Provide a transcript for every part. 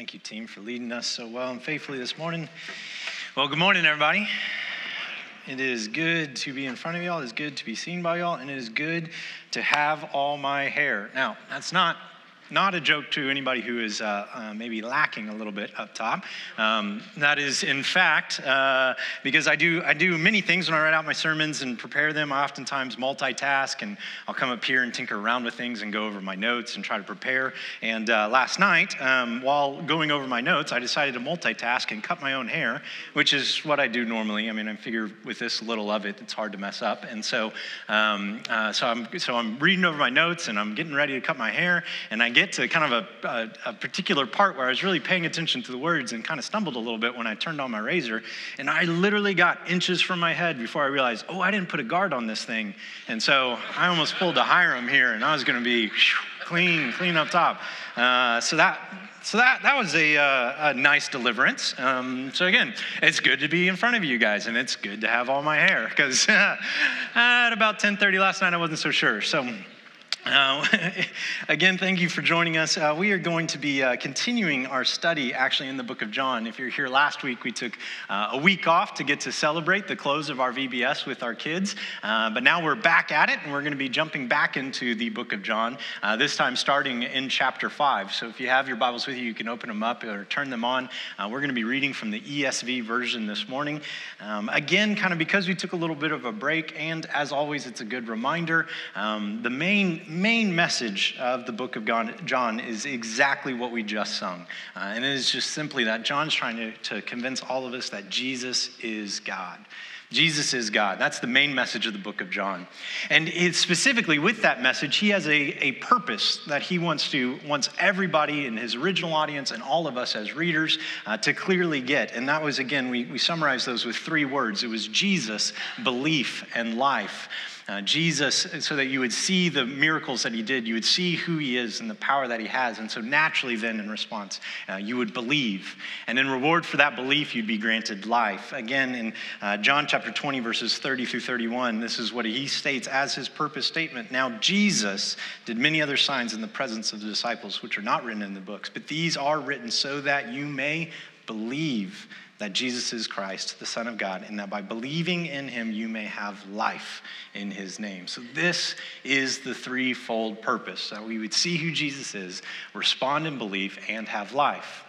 Thank you, team, for leading us so well and faithfully this morning. Well, good morning, everybody. It is good to be in front of y'all. It is good to be seen by y'all, and it is good to have all my hair. Now, that's not not a joke to anybody who is uh, uh, maybe lacking a little bit up top. Um, that is, in fact, uh, because I do I do many things when I write out my sermons and prepare them. I oftentimes multitask, and I'll come up here and tinker around with things and go over my notes and try to prepare. And uh, last night, um, while going over my notes, I decided to multitask and cut my own hair, which is what I do normally. I mean, I figure with this little of it, it's hard to mess up. And so, um, uh, so I'm so I'm reading over my notes and I'm getting ready to cut my hair, and I get get to kind of a, a, a, particular part where I was really paying attention to the words and kind of stumbled a little bit when I turned on my razor. And I literally got inches from my head before I realized, oh, I didn't put a guard on this thing. And so I almost pulled a Hiram here, and I was going to be clean, clean up top. Uh, so that so that, that was a, uh, a nice deliverance. Um, so again, it's good to be in front of you guys, and it's good to have all my hair because at about 10:30 last night I wasn't so sure. So uh, again, thank you for joining us. Uh, we are going to be uh, continuing our study actually in the book of John. If you're here last week, we took uh, a week off to get to celebrate the close of our VBS with our kids. Uh, but now we're back at it, and we're going to be jumping back into the book of John, uh, this time starting in chapter 5. So if you have your Bibles with you, you can open them up or turn them on. we're going to be reading from the ESV version this morning. Um, again, kind of because we took a little bit of a break, and as always, it's a good reminder. Um, the main main message of the book of John is exactly what we just sung. Uh, and it is just simply that John's trying to, to convince all of us that Jesus is God. Jesus is God. That's the main message of the book of John. And specifically with that message, he has a, a purpose that he wants to wants everybody in his original audience and all of us as readers uh, to clearly get. And that was, again, we, we summarized those with three words. It was Jesus, belief, and life uh, Jesus, so that you would see the miracles that he did, you would see who he is and the power that he has. And so, naturally, then in response, uh, you would believe. And in reward for that belief, you'd be granted life. Again, in uh, John chapter 20, verses 30 through 31, this is what he states as his purpose statement. Now, Jesus did many other signs in the presence of the disciples, which are not written in the books, but these are written so that you may believe that Jesus is Christ, the Son of God, and that by believing in him, you may have life in his name. So, this is the threefold purpose that we would see who Jesus is, respond in belief, and have life.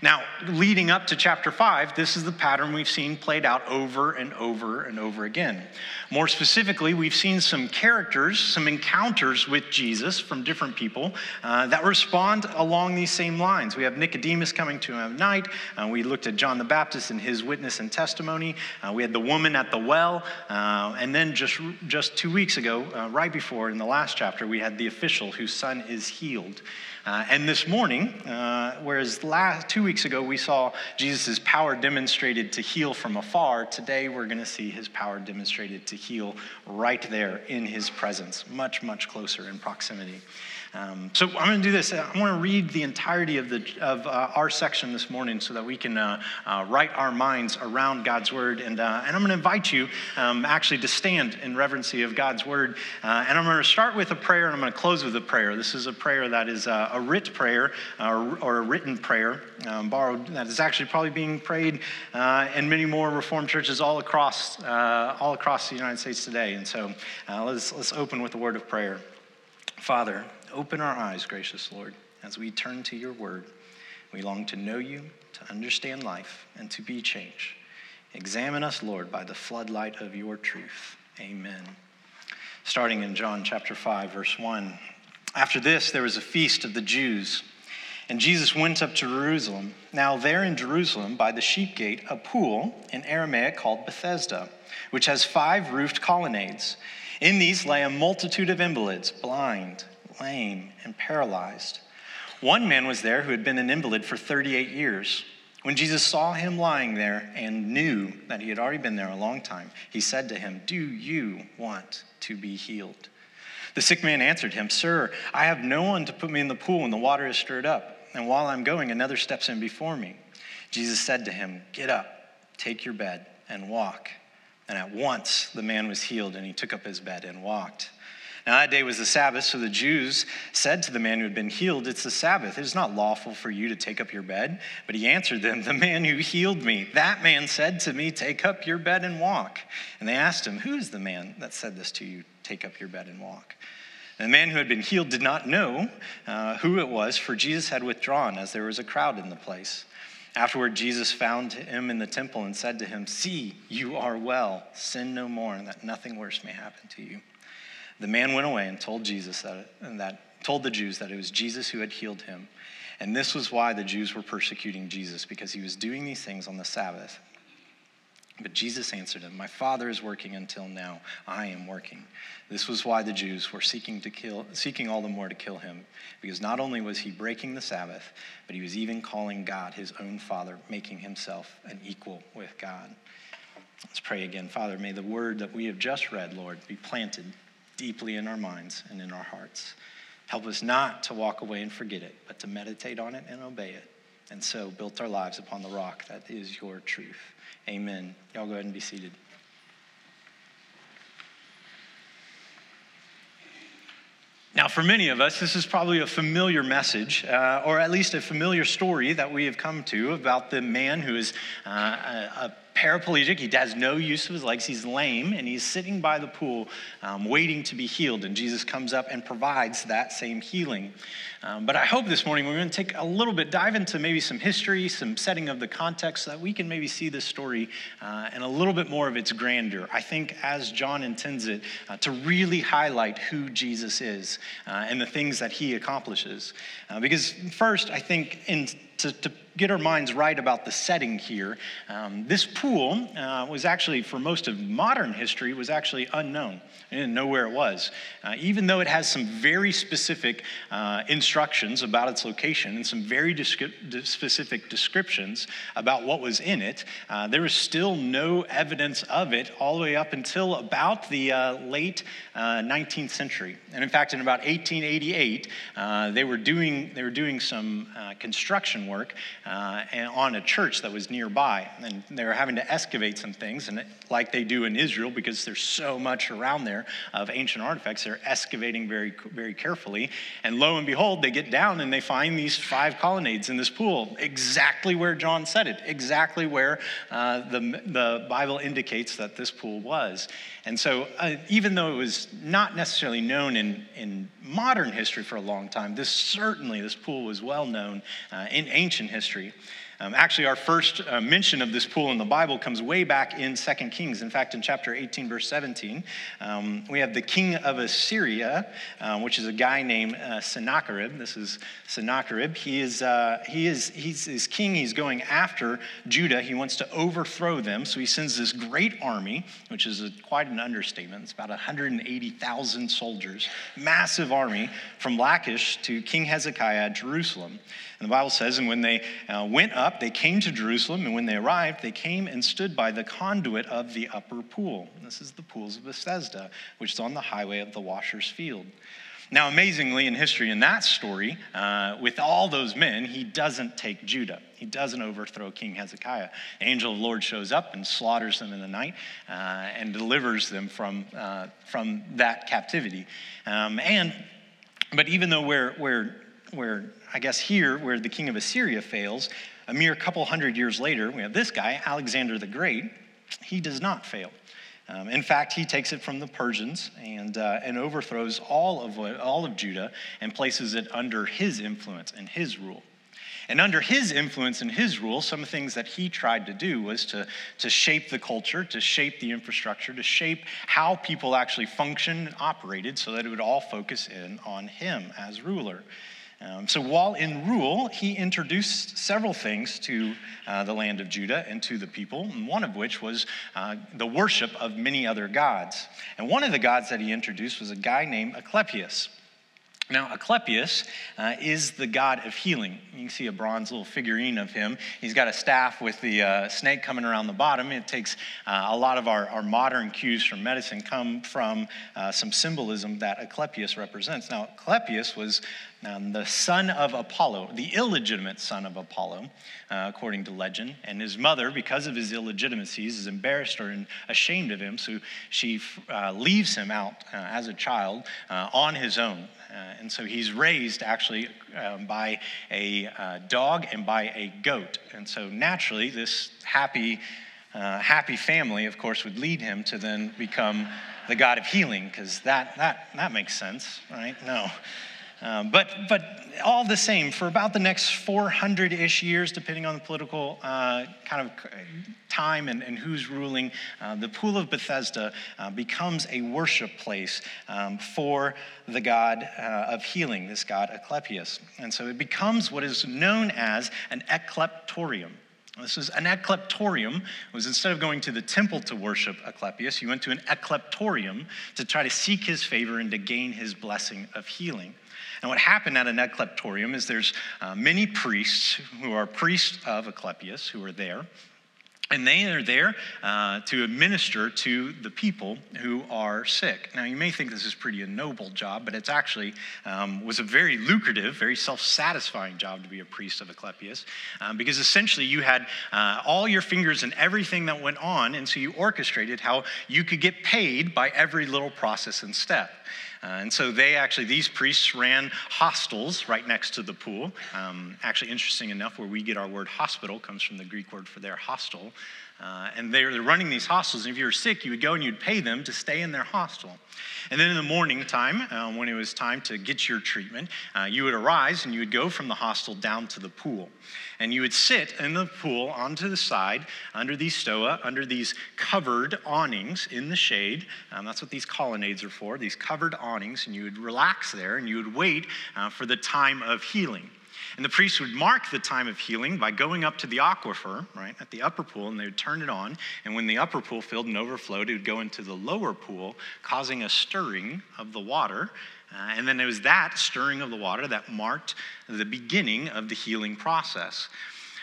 Now, leading up to chapter 5, this is the pattern we've seen played out over and over and over again. More specifically, we've seen some characters, some encounters with Jesus from different people uh, that respond along these same lines. We have Nicodemus coming to him at night. Uh, we looked at John the Baptist and his witness and testimony. Uh, we had the woman at the well. Uh, and then just, just two weeks ago, uh, right before in the last chapter, we had the official whose son is healed. Uh, and this morning, uh, whereas last, two weeks ago we saw Jesus' power demonstrated to heal from afar, today we're going to see his power demonstrated to heal right there in his presence, much, much closer in proximity. Um, so I'm going to do this. I want to read the entirety of, the, of uh, our section this morning so that we can uh, uh, write our minds around God's word. And, uh, and I'm going to invite you um, actually to stand in reverency of God's word. Uh, and I'm going to start with a prayer and I'm going to close with a prayer. This is a prayer that is uh, a writ prayer or, or, a written prayer, um, borrowed, that is actually probably being prayed in many more Reformed churches all across, all across the United States today. And so let's, let's open with a word of prayer. Father, open our eyes, gracious Lord, as we turn to your word. We long to know you, to understand life, and to be changed. Examine us, Lord, by the floodlight of your truth. Amen. Starting in John chapter 5, verse 1. After this, there was a feast of the Jews, and Jesus went up to Jerusalem. Now, there in Jerusalem, by the sheep gate, a pool in Aramaic called Bethesda, which has five roofed colonnades. In these lay a multitude of invalids, blind, lame, and paralyzed. One man was there who had been an invalid for 38 years. When Jesus saw him lying there and knew that he had already been there a long time, he said to him, Do you want to be healed? The sick man answered him, Sir, I have no one to put me in the pool when the water is stirred up, and while I'm going, another steps in before me. Jesus said to him, Get up, take your bed, and walk. And at once the man was healed, and he took up his bed and walked. Now, that day was the Sabbath, so the Jews said to the man who had been healed, It's the Sabbath. It is not lawful for you to take up your bed. But he answered them, The man who healed me, that man said to me, Take up your bed and walk. And they asked him, Who is the man that said this to you? Take up your bed and walk. And the man who had been healed did not know uh, who it was, for Jesus had withdrawn, as there was a crowd in the place. Afterward, Jesus found him in the temple and said to him, See, you are well. Sin no more, and that nothing worse may happen to you. The man went away and told Jesus that, and that told the Jews that it was Jesus who had healed him. And this was why the Jews were persecuting Jesus, because he was doing these things on the Sabbath. But Jesus answered him, My Father is working until now. I am working. This was why the Jews were seeking to kill, seeking all the more to kill him, because not only was he breaking the Sabbath, but he was even calling God his own Father, making himself an equal with God. Let's pray again. Father, may the word that we have just read, Lord, be planted deeply in our minds and in our hearts. Help us not to walk away and forget it, but to meditate on it and obey it. And so build our lives upon the rock that is your truth. Amen. Y'all go ahead and be seated. Now, for many of us, this is probably a familiar message, uh, or at least a familiar story that we have come to about the man who is uh, a, paraplegic. He has no use of his legs. He's lame, and he's sitting by the pool um, waiting to be healed. And Jesus comes up and provides that same healing. Um, but I hope this morning we're going to take a little bit, dive into maybe some history, some setting of the context, so that we can maybe see this story uh, and a little bit more of its grandeur. I think, as John intends it, uh, to really highlight who Jesus is uh, and the things that he accomplishes. Uh, because, first, I think in to, to get our minds right about the setting here, um, this pool uh, was actually, for most of modern history, was actually unknown. I didn't know where it was. Uh, even though it has some very specific uh, instructions about its location and some very descri- specific descriptions about what was in it, uh, there was still no evidence of it all the way up until about the uh, late 19th uh, century. And in fact, in about 1888, they, were doing, they were doing some construction work uh, on a church that was nearby. And they were having to excavate some things, and like they do in Israel, because there's so much around there of ancient artifacts, they're excavating very, very carefully. And lo and behold, they get down and they find these five colonnades in this pool, exactly where John said it, exactly where uh, the, the Bible indicates that this pool was. And so, uh, even though it was not necessarily known in, in modern history for a long time, this certainly, this pool was well known uh, in ancient history. Um, actually, our first uh, mention of this pool in the Bible comes way back in 2 Kings. In fact, in chapter 18, verse 17, um, we have the king of Assyria, um, which is a guy named uh, Sennacherib. This is Sennacherib. He is, uh, he is he's, he's king. He's going after Judah. He wants to overthrow them. So he sends this great army, which is a, quite an understatement. It's about 180,000 soldiers, massive army from Lachish to King Hezekiah at Jerusalem. And the Bible says, and when they uh, went up, they came to Jerusalem, and when they arrived, they came and stood by the conduit of the upper pool. This is the pools of Bethesda, which is on the highway of the washer's field. Now, amazingly, in history, in that story, uh, with all those men, he doesn't take Judah. He doesn't overthrow King Hezekiah. The angel of the Lord shows up and slaughters them in the night uh, and delivers them from, uh, from that captivity. Um, and, but even though we're, we're, we're I guess here, where the king of Assyria fails, a mere couple hundred years later, we have this guy, Alexander the Great. He does not fail. Um, in fact, he takes it from the Persians and, uh, and overthrows all of, all of Judah and places it under his influence and his rule. And under his influence and his rule, some things that he tried to do was to, to shape the culture, to shape the infrastructure, to shape how people actually functioned and operated so that it would all focus in on him as ruler. Um, so while in rule, he introduced several things to uh, the land of Judah and to the people, and one of which was uh, the worship of many other gods. And one of the gods that he introduced was a guy named Asclepius. Now, Asclepius uh, is the god of healing. You can see a bronze little figurine of him. He's got a staff with the uh, snake coming around the bottom. It takes uh, a lot of our, our modern cues from medicine come from uh, some symbolism that Asclepius represents. Now, Asclepius was um, the son of Apollo, the illegitimate son of Apollo, uh, according to legend. And his mother, because of his illegitimacies, is embarrassed or ashamed of him, so she uh, leaves him out uh, as a child uh, on his own. Uh, and so he's raised actually um, by a uh, dog and by a goat. And so naturally, this happy, happy family, of course, would lead him to then become the God of healing, because that, that, that makes sense, right? No. Um, but, but all the same, for about the next 400 ish years, depending on the political uh, kind of time and, and who's ruling, uh, the Pool of Bethesda uh, becomes a worship place um, for the God uh, of healing, this God Asclepius. And so it becomes what is known as an ekleptorium. This is an ekleptorium. It was instead of going to the temple to worship Asclepius, you went to an ekleptorium to try to seek his favor and to gain his blessing of healing. And what happened at an ekleptorium is there's uh, many priests who are priests of Asclepius who are there. And they are there uh, to administer to the people who are sick. Now, you may think this is pretty a noble job, but it's actually um, was a very lucrative, very self-satisfying job to be a priest of Asclepius, um, because essentially you had uh, all your fingers in everything that went on, and so you orchestrated how you could get paid by every little process and step. Uh, and so they actually, these priests ran hostels right next to the pool. Um, actually, interesting enough, where we get our word hospital comes from the Greek word for their hostel. Uh, and they're running these hostels. And if you were sick, you would go and you'd pay them to stay in their hostel. And then in the morning time, uh, when it was time to get your treatment, uh, you would arise and you would go from the hostel down to the pool. And you would sit in the pool onto the side under these stoa, under these covered awnings in the shade. Um, that's what these colonnades are for, these covered awnings. And you would relax there and you would wait uh, for the time of healing. And the priest would mark the time of healing by going up to the aquifer, right, at the upper pool, and they would turn it on. And when the upper pool filled and overflowed, it would go into the lower pool, causing a stirring of the water. Uh, and then it was that stirring of the water that marked the beginning of the healing process.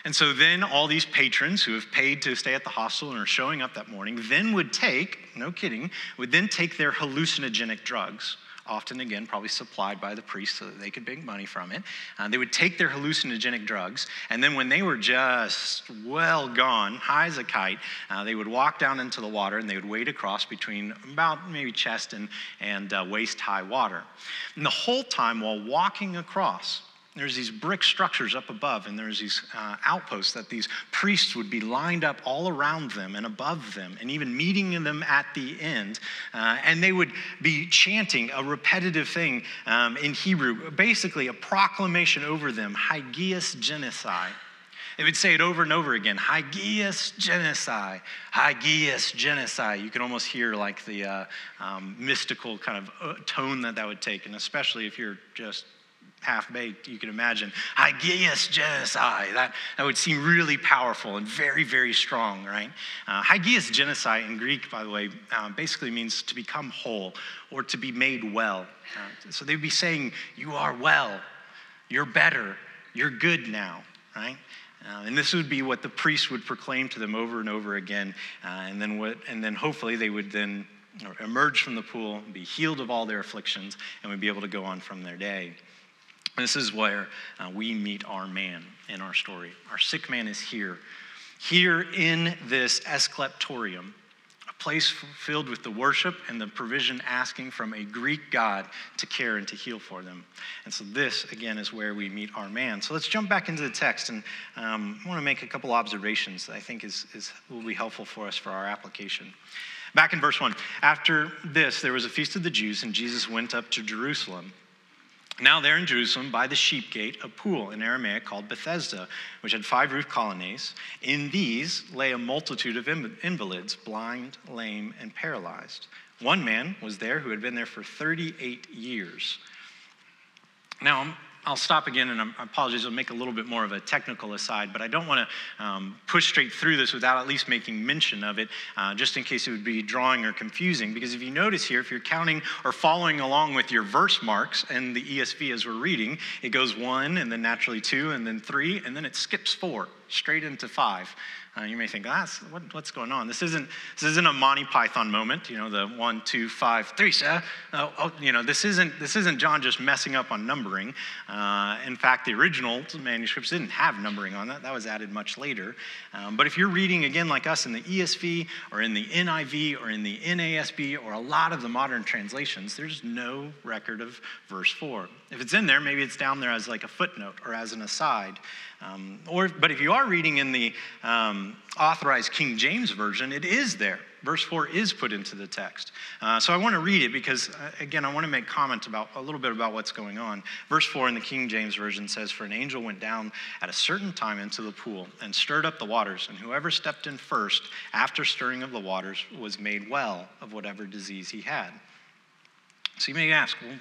And so then all these patrons who have paid to stay at the hostel and are showing up that morning then would take, no kidding, would then take their hallucinogenic drugs often again probably supplied by the priests so that they could make money from it. Uh, they would take their hallucinogenic drugs, and then when they were just well gone, high as a kite, uh, they would walk down into the water and they would wade across between about maybe chest and, and uh, waist high water. And the whole time while walking across, there's these brick structures up above, and there's these uh, outposts that these priests would be lined up all around them and above them, and even meeting them at the end. Uh, and they would be chanting a repetitive thing um, in Hebrew, basically a proclamation over them, Hagias Genesai. They would say it over and over again, Hagias Genesai, Hagias Genesai. You can almost hear like the uh, um, mystical kind of uh, tone that that would take, and especially if you're just half baked, you can imagine. Hagias Genesai. That, that would seem really powerful and very, very strong, right? Uh, Hagias Genesai in Greek, by the way, uh, basically means to become whole or to be made well. Uh, so they'd be saying, You are well, you're better, you're good now, right? Uh, and this would be what the priest would proclaim to them over and over again. Uh, and, then what, and then hopefully they would then emerge from the pool, be healed of all their afflictions, and would be able to go on from their day. And this is where uh, we meet our man in our story. Our sick man is here, here in this Ascleptorium, a place filled with the worship and the provision asking from a Greek God to care and to heal for them. And so, this, again, is where we meet our man. So, let's jump back into the text, and um, I want to make a couple observations that I think is, is, will be helpful for us for our application. Back in verse 1, after this, there was a feast of the Jews, and Jesus went up to Jerusalem. Now, there in Jerusalem, by the sheep gate, a pool in Aramaic called Bethesda, which had five roof colonnades. In these lay a multitude of invalids, blind, lame, and paralyzed. One man was there who had been there for 38 years. Now, I'll stop again and I apologize. I'll make a little bit more of a technical aside, but I don't want to um, push straight through this without at least making mention of it, uh, just in case it would be drawing or confusing. Because if you notice here, if you're counting or following along with your verse marks and the ESV as we're reading, it goes one and then naturally two and then three, and then it skips four straight into five. Uh, you may think, ah, what, what's going on? This isn't, this isn't a Monty Python moment, you know, the one, two, five, three, sir. Uh, oh, you know, this isn't, this isn't John just messing up on numbering. Uh, in fact, the original manuscripts didn't have numbering on that. That was added much later. Um, but if you're reading, again, like us in the ESV or in the NIV or in the NASB or a lot of the modern translations, there's no record of verse 4. If it's in there, maybe it's down there as like a footnote or as an aside. Um, or, but if you are reading in the um, authorized King James Version, it is there. Verse 4 is put into the text. Uh, so I want to read it because, uh, again, I want to make comment about a little bit about what's going on. Verse 4 in the King James Version says, For an angel went down at a certain time into the pool and stirred up the waters, and whoever stepped in first after stirring of the waters was made well of whatever disease he had. So you may ask, well,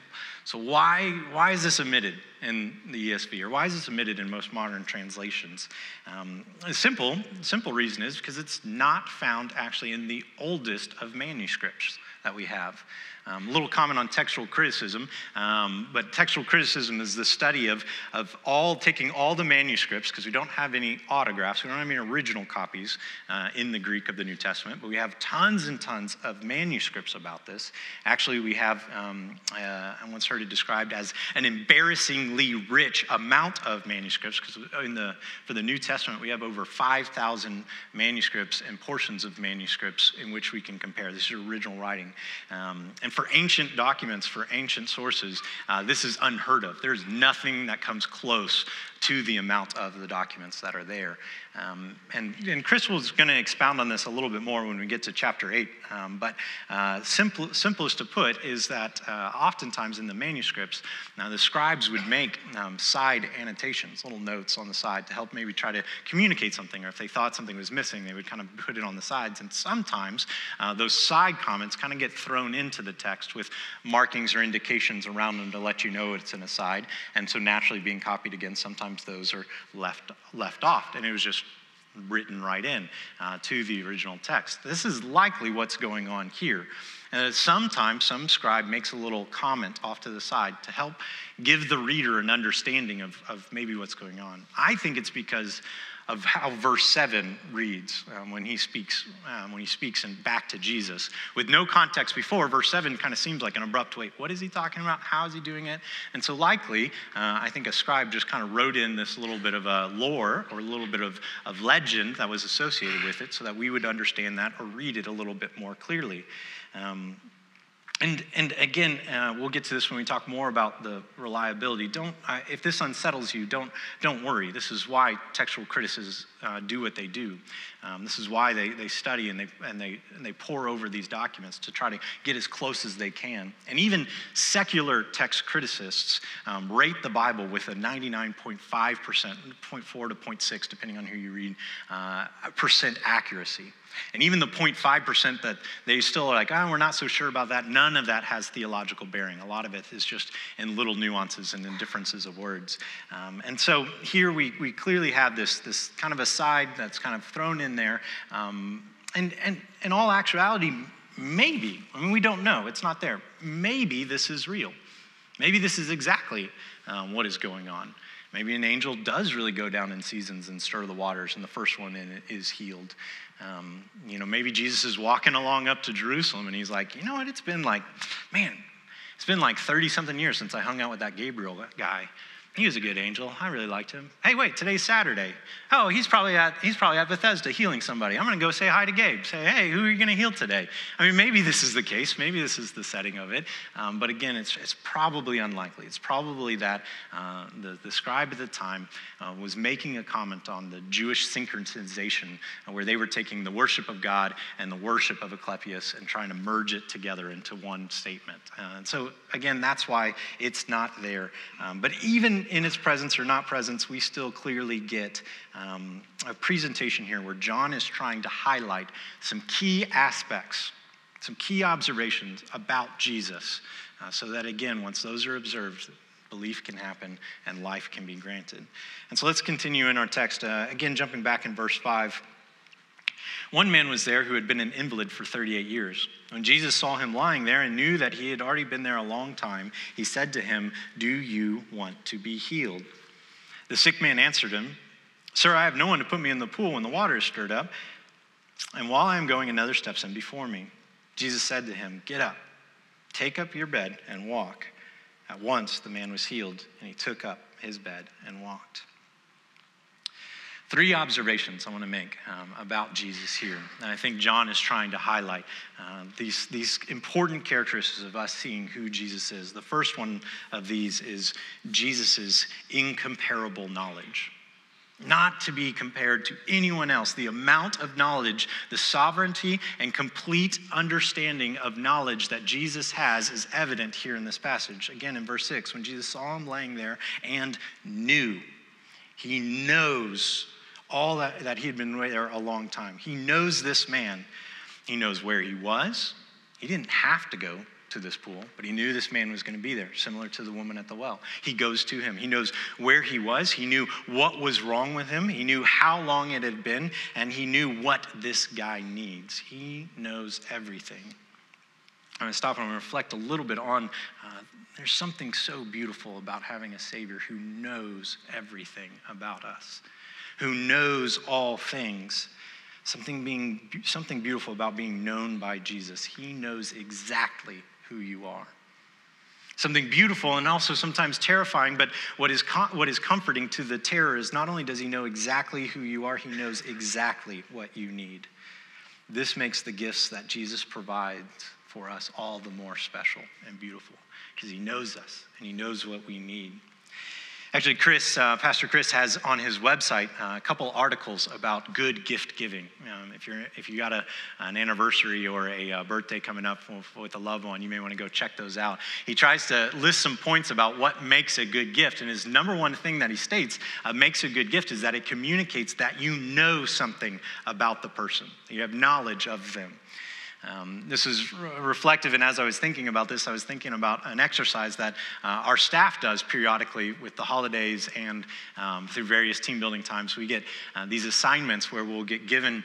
so why, why is this omitted in the ESV, or why is this omitted in most modern translations? Um, a simple, simple reason is because it's not found actually in the oldest of manuscripts that we have. Um, a little comment on textual criticism, um, but textual criticism is the study of, of all taking all the manuscripts, because we don't have any autographs, we don't have any original copies uh, in the Greek of the New Testament, but we have tons and tons of manuscripts about this. Actually, we have, um, uh, I once heard described as an embarrassingly rich amount of manuscripts, because in the, for the New Testament, we have over 5,000 manuscripts and portions of manuscripts in which we can compare. This is original writing. Um, and for ancient documents, for ancient sources, uh, this is unheard of. There's nothing that comes close to the amount of the documents that are there. Um, and, and Chris was going to expound on this a little bit more when we get to chapter 8. Um, but uh, simple, simplest to put is that uh, oftentimes in the manuscripts, now the scribes would make um, side annotations, little notes on the side to help maybe try to communicate something, or if they thought something was missing, they would kind of put it on the sides. And sometimes uh, those side comments kind of get thrown into the text with markings or indications around them to let you know it's an aside. And so naturally being copied again, sometimes those are left, left off. And it was just written right in uh, to the original text. This is likely what's going on here. And sometimes some scribe makes a little comment off to the side to help give the reader an understanding of, of maybe what's going on. I think it's because of how verse 7 reads um, when he speaks um, when he speaks and back to jesus. With no context before verse 7 kind of seems like an abrupt wait what is he talking about? How is he doing it? And so likely uh, i think a scribe just kind of wrote in this little bit of a lore or a little bit of, of legend that was associated with it so that we would understand that or read it a little bit more clearly. Um, and, and again, uh, we'll get to this when we talk more about the reliability. Don't, uh, if this unsettles you, don't, don't worry. This is why textual critics uh, do what they do. Um, this is why they, they study and they, and, they, and they pore over these documents to try to get as close as they can. And even secular text criticists um, rate the Bible with a 99.5%, 0.4 to 0.6, depending on who you read, uh, percent accuracy. And even the 0.5% that they still are like, oh, we're not so sure about that, none of that has theological bearing. A lot of it is just in little nuances and in differences of words. Um, and so here we, we clearly have this, this kind of aside that's kind of thrown in there. Um, and, and in all actuality, maybe, I mean, we don't know, it's not there. Maybe this is real. Maybe this is exactly um, what is going on. Maybe an angel does really go down in seasons and stir the waters, and the first one in it is healed. Um, you know, maybe Jesus is walking along up to Jerusalem and he's like, you know what, it's been like, man, it's been like 30 something years since I hung out with that Gabriel guy. He was a good angel. I really liked him. Hey, wait, today's Saturday. Oh, he's probably at he's probably at Bethesda healing somebody. I'm going to go say hi to Gabe. Say, hey, who are you going to heal today? I mean, maybe this is the case. Maybe this is the setting of it. Um, but again, it's it's probably unlikely. It's probably that uh, the the scribe at the time uh, was making a comment on the Jewish synchronization, uh, where they were taking the worship of God and the worship of Asclepius and trying to merge it together into one statement. Uh, and so again, that's why it's not there. Um, but even in its presence or not presence, we still clearly get um, a presentation here where John is trying to highlight some key aspects, some key observations about Jesus, uh, so that again, once those are observed, belief can happen, and life can be granted. And so let's continue in our text. Uh, again, jumping back in verse 5. One man was there who had been an invalid for 38 years. When Jesus saw him lying there and knew that he had already been there a long time, he said to him, Do you want to be healed? The sick man answered him, Sir, I have no one to put me in the pool when the water is stirred up. And while I am going, another steps in before me. Jesus said to him, Get up, take up your bed, and walk. At once the man was healed, and he took up his bed and walked. Three observations I want to make um, about Jesus here. And I think John is trying to highlight uh, these, these important characteristics of us seeing who Jesus is. The first one of these is Jesus' incomparable knowledge not to be compared to anyone else. The amount of knowledge, the sovereignty, and complete understanding of knowledge that Jesus has is evident here in this passage. Again, in verse 6, when Jesus saw him laying there and knew, he knows all that, that he had been there a long time. He knows this man. He knows where he was. He didn't have to go to this pool, but he knew this man was going to be there, similar to the woman at the well. He goes to him. He knows where he was. He knew what was wrong with him. He knew how long it had been, and he knew what this guy needs. He knows everything. I'm going to stop and reflect a little bit on uh, there's something so beautiful about having a Savior who knows everything about us, who knows all things. Something, being, something beautiful about being known by Jesus. He knows exactly who you are. Something beautiful and also sometimes terrifying, but what is, com- what is comforting to the terror is not only does he know exactly who you are, he knows exactly what you need. This makes the gifts that Jesus provides for us all the more special and beautiful because he knows us and he knows what we need. Actually, Chris, uh, Pastor Chris has on his website uh, a couple articles about good gift giving. Um, if, you're, if you got a, an anniversary or a, uh, birthday coming up with, with, a loved one, you may want to go check those out. He tries to list some points about what makes a good gift. And his number one thing that he states uh, makes a good gift is that it communicates that you know something about the person, you have knowledge of them. Um, this is reflective, and as I was thinking about this, I was thinking about an exercise that uh, our staff does periodically with the holidays and um, through various team building times. We get uh, these assignments where we'll get given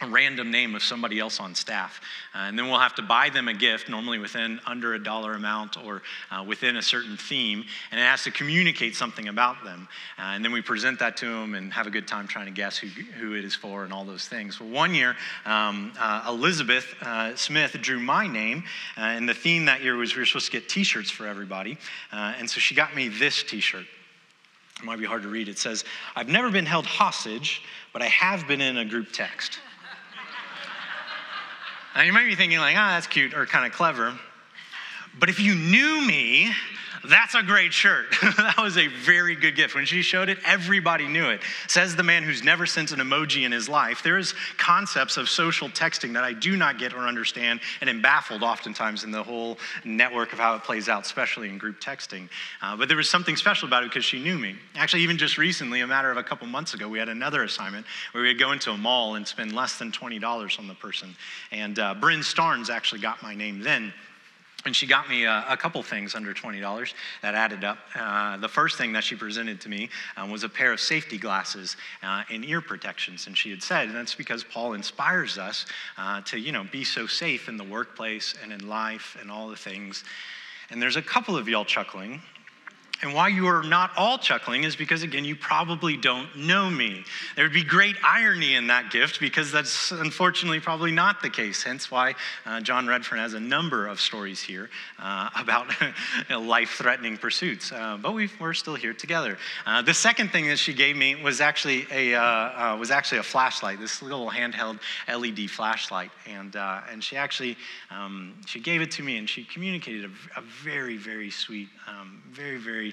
a random name of somebody else on staff. Uh, and then we'll have to buy them a gift, normally within under a dollar amount or uh, within a certain theme, and it has to communicate something about them. Uh, and then we present that to them and have a good time trying to guess who, who it is for and all those things. Well, one year, um, uh, Elizabeth uh, Smith drew my name, uh, and the theme that year was we were supposed to get t shirts for everybody. and so she got me this t shirt. It might be hard to read. It says, I've never been held hostage, but I have been in a group text. Now you might be thinking, like, ah, oh, that's cute or kind of clever. But if you knew me, that's a great shirt. that was a very good gift. When she showed it, everybody knew it. Says the man who's never sent an emoji in his life. There's concepts of social texting that I do not get or understand and am baffled oftentimes in the whole network of how it plays out, especially in group texting. Uh, but there was something special about it because she knew me. Actually, even just recently, a matter of a couple months ago, we had another assignment where we would go into a mall and spend less than $20 on the person. And uh, Bryn Starnes actually got my name then. And she got me a, a, couple things under $20 that added up. Uh, the first thing that she presented to me um, was a pair of safety glasses uh, and ear protections. And she had said, and that's because Paul inspires us uh, to, you know, be so safe in the workplace and in life and all the things. And there's a couple of y'all chuckling and why you are not all chuckling is because, again, you probably don't know me. There would be great irony in that gift because that's unfortunately probably not the case. Hence why uh, John Redfern has a number of stories here uh, about life threatening pursuits. Uh, but we are still here together. Uh, the second thing that she gave me was actually, a, uh, uh, was actually a flashlight, this little handheld LED flashlight. And, and she actually um, she gave it to me and she communicated a, a very, very sweet, um, very, very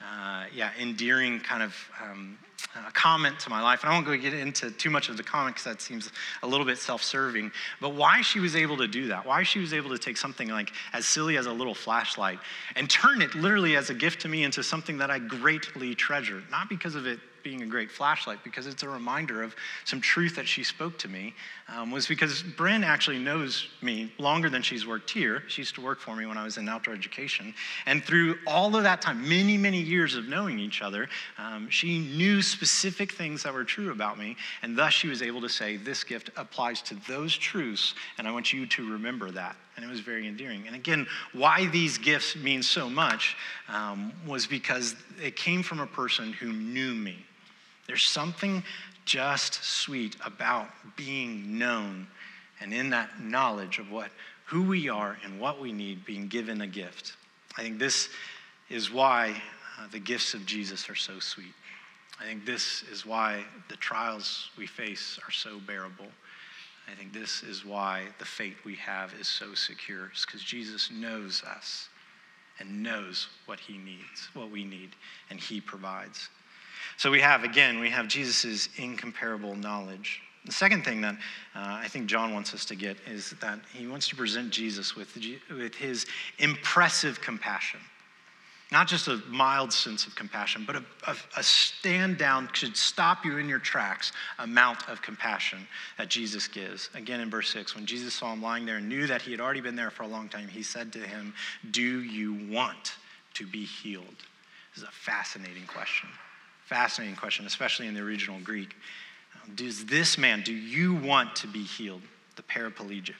uh, yeah, endearing kind of um, uh, comment to my life. And I won't go get into too much of the comment because that seems a little bit self serving. But why she was able to do that, why she was able to take something like as silly as a little flashlight and turn it literally as a gift to me into something that I greatly treasure. Not because of it being a great flashlight because it's a reminder of some truth that she spoke to me. Um, was because Bryn actually knows me longer than she's worked here. She used to work for me when I was in outdoor education. And through all of that time, many, many years of knowing each other, um, she knew specific things that were true about me. And thus she was able to say, This gift applies to those truths, and I want you to remember that and it was very endearing. And again, why these gifts mean so much um, was because it came from a person who knew me. There's something just sweet about being known and in that knowledge of what who we are and what we need being given a gift. I think this is why uh, the gifts of Jesus are so sweet. I think this is why the trials we face are so bearable. I think this is why the fate we have is so secure. Because Jesus knows us and knows what he needs, what we need, and he provides. So we have, again, we have Jesus' incomparable knowledge. The second thing that uh, I think John wants us to get is that he wants to present Jesus with, with his impressive compassion. Not just a mild sense of compassion, but a, a, a, stand down, should stop you in your tracks amount of compassion that Jesus gives. Again, in verse 6, when Jesus saw him lying there and knew that he had already been there for a long time, he said to him, Do you want to be healed? This is a fascinating question. Fascinating question, especially in the original Greek. Does this man, do you want to be healed? The paraplegic.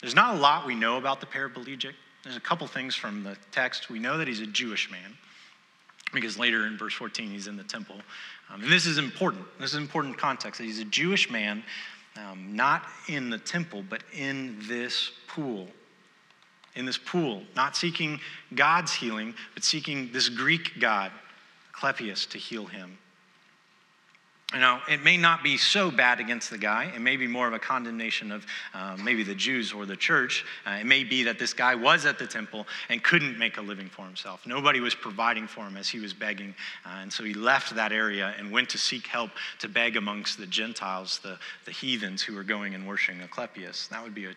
There's not a lot we know about the paraplegic. There's a couple things from the text. We know that he's a Jewish man because later in verse 14 he's in the temple. Um, and this is important. This is important context. He's a Jewish man, um, not in the temple, but in this pool. In this pool, not seeking God's healing, but seeking this Greek god, Clepius, to heal him. You know, it may not be so bad against the guy. It may be more of a condemnation of uh, maybe the Jews or the church. Uh, it may be that this guy was at the temple and couldn't make a living for himself. Nobody was providing for him as he was begging. Uh, and so he left that area and went to seek help to beg amongst the Gentiles, the, the heathens who were going and worshiping Asclepius. That would be a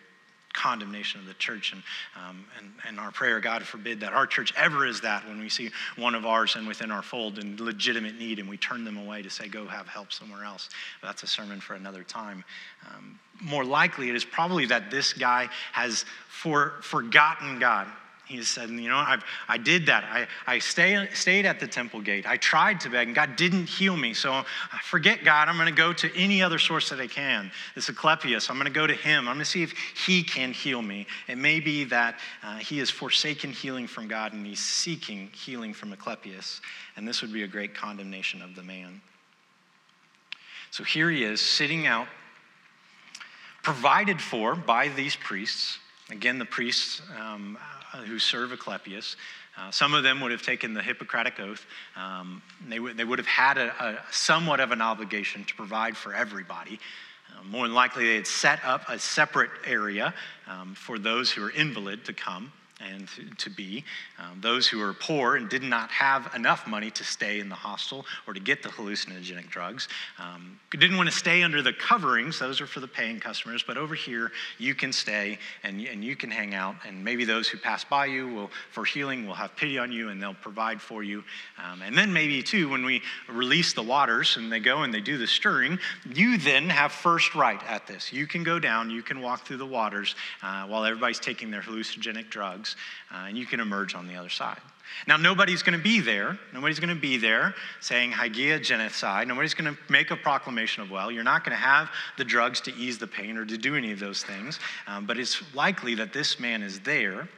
condemnation of the church. And, um, and, and our prayer, God forbid that our church ever is that when we see one of ours and within our fold in legitimate need and we turn them away to say, go have help somewhere else. But that's a sermon for another time. Um, more likely, it is probably that this guy has for, forgotten God he said, you know, i I did that. I, I stay, stayed at the temple gate. I tried to beg, and God didn't heal me. So I forget God. I'm going to go to any other source that I can. This Asclepius, I'm going to go to him. I'm going to see if he can heal me. It may be that uh, he has forsaken healing from God and he's seeking healing from Asclepius. And this would be a great condemnation of the man. So here he is, sitting out, provided for by these priests. Again, the priests um, uh, who serve Asclepius. Uh, some of them would have taken the Hippocratic Oath. Um, they, w- they would have had a, a, somewhat of an obligation to provide for everybody. Uh, more than likely, they had set up a separate area um, for those who are invalid to come and to be. Um, those who were poor and did not have enough money to stay in the hostel or to get the hallucinogenic drugs um, didn't want to stay under the coverings. Those are for the paying customers. But over here, you can stay and, and you can hang out. And maybe those who pass by you will, for healing, will have pity on you and they'll provide for you. Um, and then maybe, too, when we release the waters and they go and they do the stirring, you then have first right at this. You can go down, you can walk through the waters uh, while everybody's taking their hallucinogenic uh, and you can emerge on the other side. Now, nobody's going to be there. Nobody's going to be there saying Hagia Genesai. Nobody's going to make a proclamation of well. You're not going to have the drugs to ease the pain or to do any of those things. Um, but it's likely that this man is there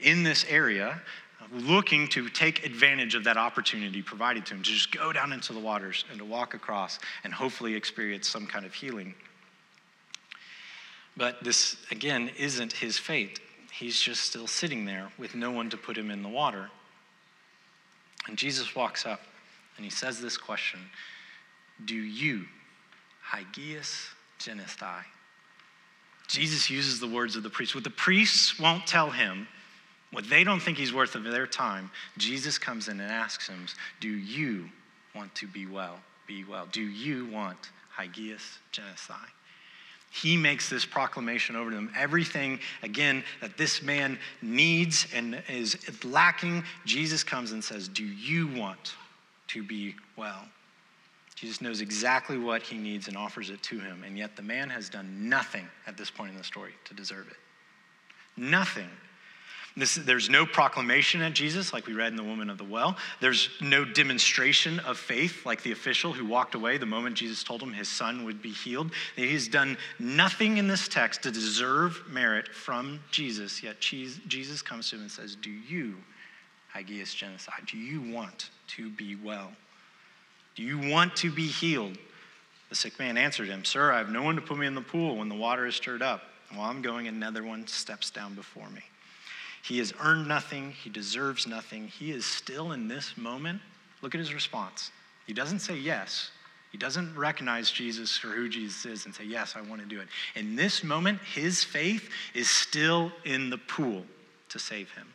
in this area looking to take advantage of that opportunity provided to him to just go down into the waters and to walk across and hopefully experience some kind of healing. But this, again, isn't his fate he's just still sitting there with no one to put him in the water. And Jesus walks up and he says this question Do you, Hagias Genestai? Jesus uses the words of the priests. What the priests won't tell him, what they don't think he's worth of their time, Jesus comes in and asks him, Do you want to be well? Be well. Do you want Hagias Genestai? He makes this proclamation over to them. Everything, again, that this man needs and is lacking, Jesus comes and says, Do you want to be well? Jesus knows exactly what he needs and offers it to him, and yet the man has done nothing at this point in the story to deserve it. Nothing. This, there's no proclamation at Jesus, like we read in The Woman of the Well. There's no demonstration of faith, like the official who walked away the moment Jesus told him his son would be healed. He's done nothing in this text to deserve merit from Jesus, yet Jesus comes to him and says, Do you, Hagios Genesai, do you want to be well? Do you want to be healed? The sick man answered him, Sir, I have no one to put me in the pool when the water is stirred up. While I'm going, another one steps down before me. He has earned nothing, he deserves nothing. He is still in this moment. Look at his response. He doesn't say yes. He doesn't recognize Jesus for who Jesus is and say, Yes, I want to do it. In this moment, his faith is still in the pool to save him.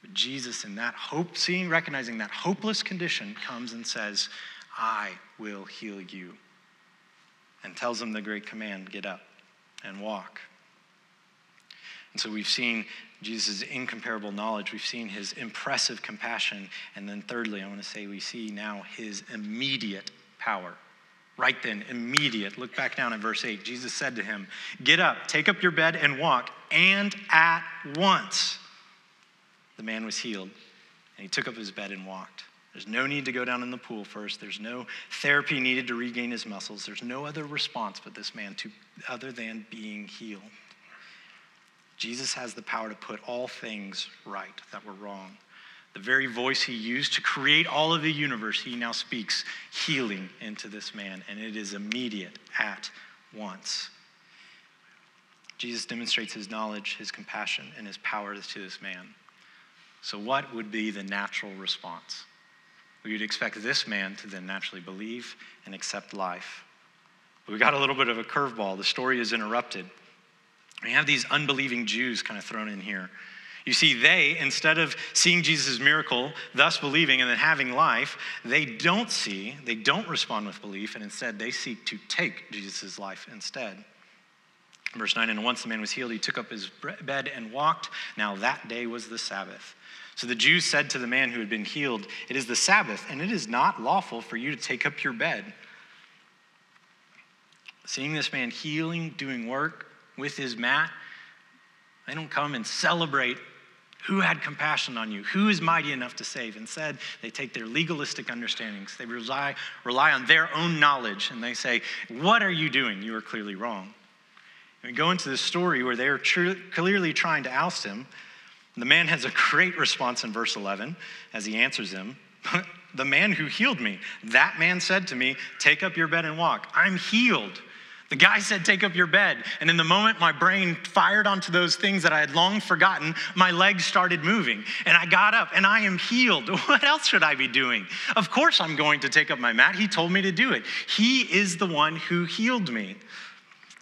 But Jesus, in that hope, seeing, recognizing that hopeless condition, comes and says, I will heal you. And tells him the great command get up and walk. And so we've seen Jesus' incomparable knowledge, we've seen his impressive compassion, and then thirdly, I want to say we see now his immediate power. Right then, immediate. Look back down at verse 8. Jesus said to him, Get up, take up your bed, and walk. And at once, the man was healed, and he took up his bed and walked. There's no need to go down in the pool first. There's no therapy needed to regain his muscles. There's no other response but this man to other than being healed. Jesus has the power to put all things right that were wrong. The very voice he used to create all of the universe, he now speaks healing into this man, and it is immediate at once. Jesus demonstrates his knowledge, his compassion, and his power to this man. So, what would be the natural response? We would expect this man to then naturally believe and accept life. But we got a little bit of a curveball. The story is interrupted. We have these unbelieving Jews kind of thrown in here. You see, they, instead of seeing Jesus' miracle, thus believing and then having life, they don't see, they don't respond with belief, and instead they seek to take Jesus' life instead. Verse 9, and once the man was healed, he took up his bed and walked. Now that day was the Sabbath. So the Jews said to the man who had been healed, It is the Sabbath, and it is not lawful for you to take up your bed. Seeing this man healing, doing work with his mat, they don't come and celebrate who had compassion on you, who is mighty enough to save. Instead, they take their legalistic understandings, they rely, rely on their own knowledge, and they say, What are you doing? You are clearly wrong. And we go into the story where they are tr- clearly trying to oust him. The man has a great response in verse 11 as he answers him. the man who healed me, that man said to me, Take up your bed and walk. I'm healed. The guy said, Take up your bed. And in the moment my brain fired onto those things that I had long forgotten, my legs started moving. And I got up and I am healed. What else should I be doing? Of course, I'm going to take up my mat. He told me to do it. He is the one who healed me.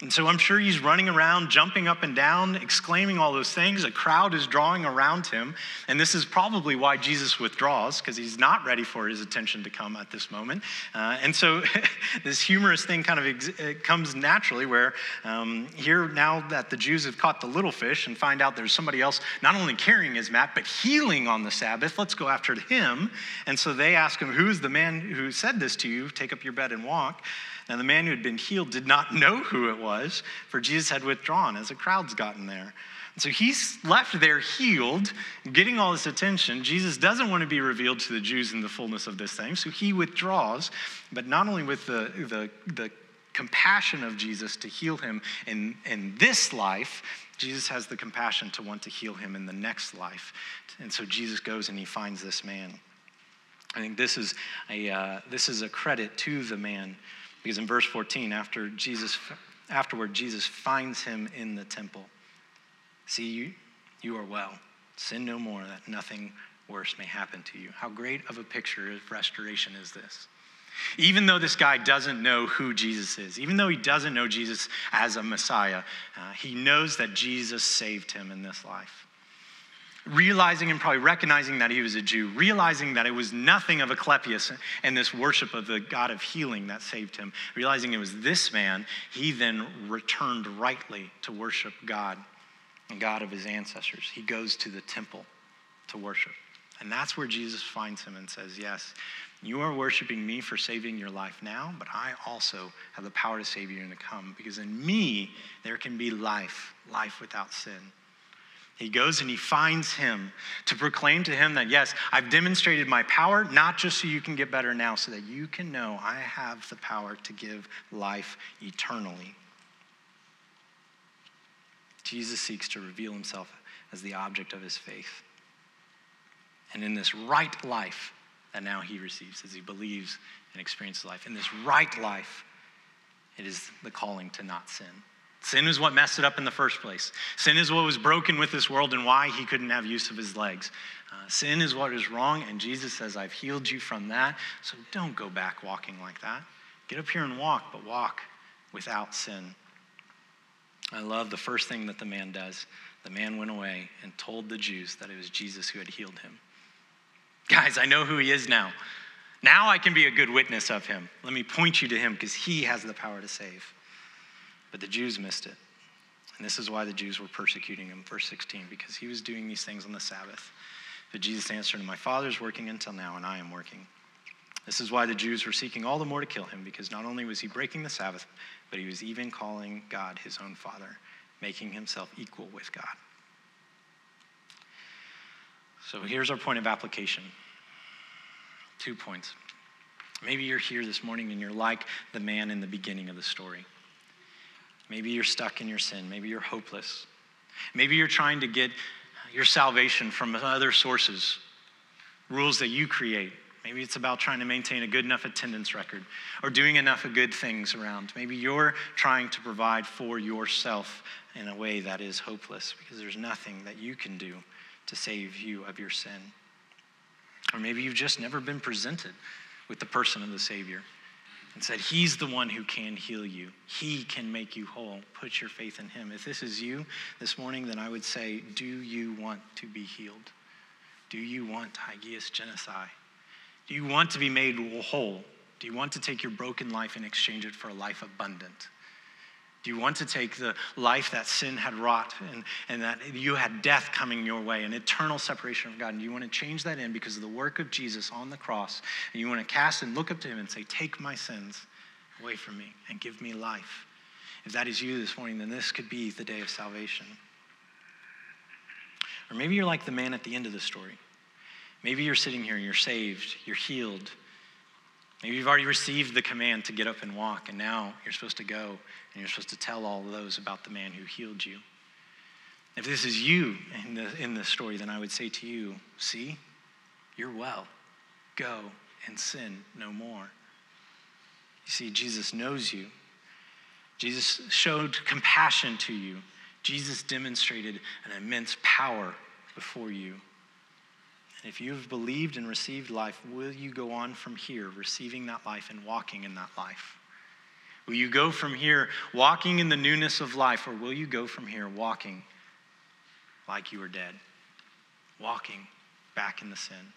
And so I'm sure he's running around, jumping up and down, exclaiming all those things. A crowd is drawing around him. And this is probably why Jesus withdraws, because he's not ready for his attention to come at this moment. Uh, and so this humorous thing kind of ex- comes naturally, where um, here, now that the Jews have caught the little fish and find out there's somebody else not only carrying his mat, but healing on the Sabbath, let's go after him. And so they ask him, Who is the man who said this to you? Take up your bed and walk. Now, the man who had been healed did not know who it was, for Jesus had withdrawn as the crowd's gotten there. And so he's left there healed, getting all this attention. Jesus doesn't want to be revealed to the Jews in the fullness of this thing, so he withdraws, but not only with the, the, the compassion of Jesus to heal him in, in this life, Jesus has the compassion to want to heal him in the next life. And so Jesus goes and he finds this man. I think this is a, uh, this is a credit to the man because in verse 14, after Jesus, afterward, Jesus finds him in the temple. See, you, you are well. Sin no more, that nothing worse may happen to you. How great of a picture of restoration is this? Even though this guy doesn't know who Jesus is, even though he doesn't know Jesus as a Messiah, uh, he knows that Jesus saved him in this life realizing and probably recognizing that he was a Jew, realizing that it was nothing of Asclepius and this worship of the God of healing that saved him, realizing it was this man, he then returned rightly to worship God, the God of his ancestors. He goes to the temple to worship. And that's where Jesus finds him and says, Yes, you are worshiping me for saving your life now, but I also have the power to save you in the come, because in me there can be life, life without sin. He goes and he finds him to proclaim to him that, yes, I've demonstrated my power, not just so you can get better now, so that you can know I have the power to give life eternally. Jesus seeks to reveal himself as the object of his faith. And in this right life that now he receives as he believes and experiences life, in this right life, it is the calling to not sin. Sin is what messed it up in the first place. Sin is what was broken with this world and why he couldn't have use of his legs. Uh, sin is what is wrong, and Jesus says, I've healed you from that, so don't go back walking like that. Get up here and walk, but walk without sin. I love the first thing that the man does. The man went away and told the Jews that it was Jesus who had healed him. Guys, I know who he is now. Now I can be a good witness of him. Let me point you to him because he has the power to save. But the Jews missed it. And this is why the Jews were persecuting him, verse 16, because he was doing these things on the Sabbath. But Jesus answered My Father's working until now, and I am working. This is why the Jews were seeking all the more to kill him, because not only was he breaking the Sabbath, but he was even calling God his own Father, making himself equal with God. So here's our point of application two points. Maybe you're here this morning and you're like the man in the beginning of the story. Maybe you're stuck in your sin. Maybe you're hopeless. Maybe you're trying to get your salvation from other sources, rules that you create. Maybe it's about trying to maintain a good enough attendance record or doing enough of good things around. Maybe you're trying to provide for yourself in a way that is hopeless because there's nothing that you can do to save you of your sin. Or maybe you've just never been presented with the person of the Savior and said, He's the one who can heal you. He can make you whole. Put your faith in Him. If this is you this morning, then I would say, Do you want to be healed? Do you want Hagias Genesai? Do you want to be made whole? Do you want to take your broken life and exchange it for a life abundant? Do you want to take the life that sin had wrought and, and that you had death coming your way, an eternal separation from God? And do you want to change that in because of the work of Jesus on the cross? And you want to cast and look up to him and say, Take my sins away from me and give me life. If that is you this morning, then this could be the day of salvation. Or maybe you're like the man at the end of the story. Maybe you're sitting here and you're saved, you're healed. Maybe you've already received the command to get up and walk, and now you're supposed to go and you're supposed to tell all those about the man who healed you. If this is you in the, in the story, then I would say to you, see, you're well. Go and sin no more. You see, Jesus knows you. Jesus showed compassion to you. Jesus demonstrated an immense power before you. If you have believed and received life, will you go on from here receiving that life and walking in that life? Will you go from here walking in the newness of life, or will you go from here walking like you were dead, walking back in the sin?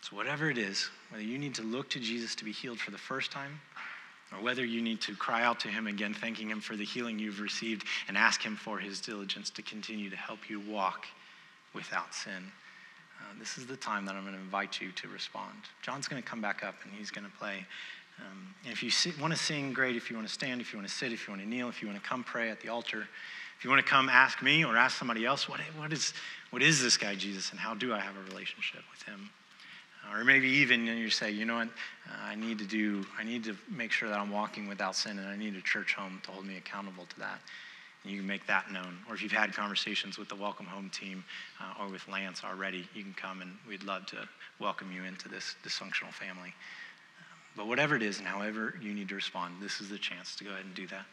So, whatever it is, whether you need to look to Jesus to be healed for the first time, or whether you need to cry out to him again, thanking him for the healing you've received, and ask him for his diligence to continue to help you walk without sin. Uh, this is the time that I'm going to invite you to respond. John's going to come back up and he's going to play. Um, and if you want to sing, great. If you want to stand, if you want to sit, if you want to kneel, if you want to come pray at the altar, if you want to come ask me or ask somebody else, what, what, is, what is this guy, Jesus, and how do I have a relationship with him? or maybe even you say, you know what, uh, I need to do, I need to make sure that I'm walking without sin, and I need a church home to hold me accountable to that you can make that known. Or if you've had conversations with the Welcome Home team uh, or with Lance already, you can come and we'd love to welcome you into this dysfunctional family. but whatever it is and however you need to respond, this is the chance to go ahead and do that.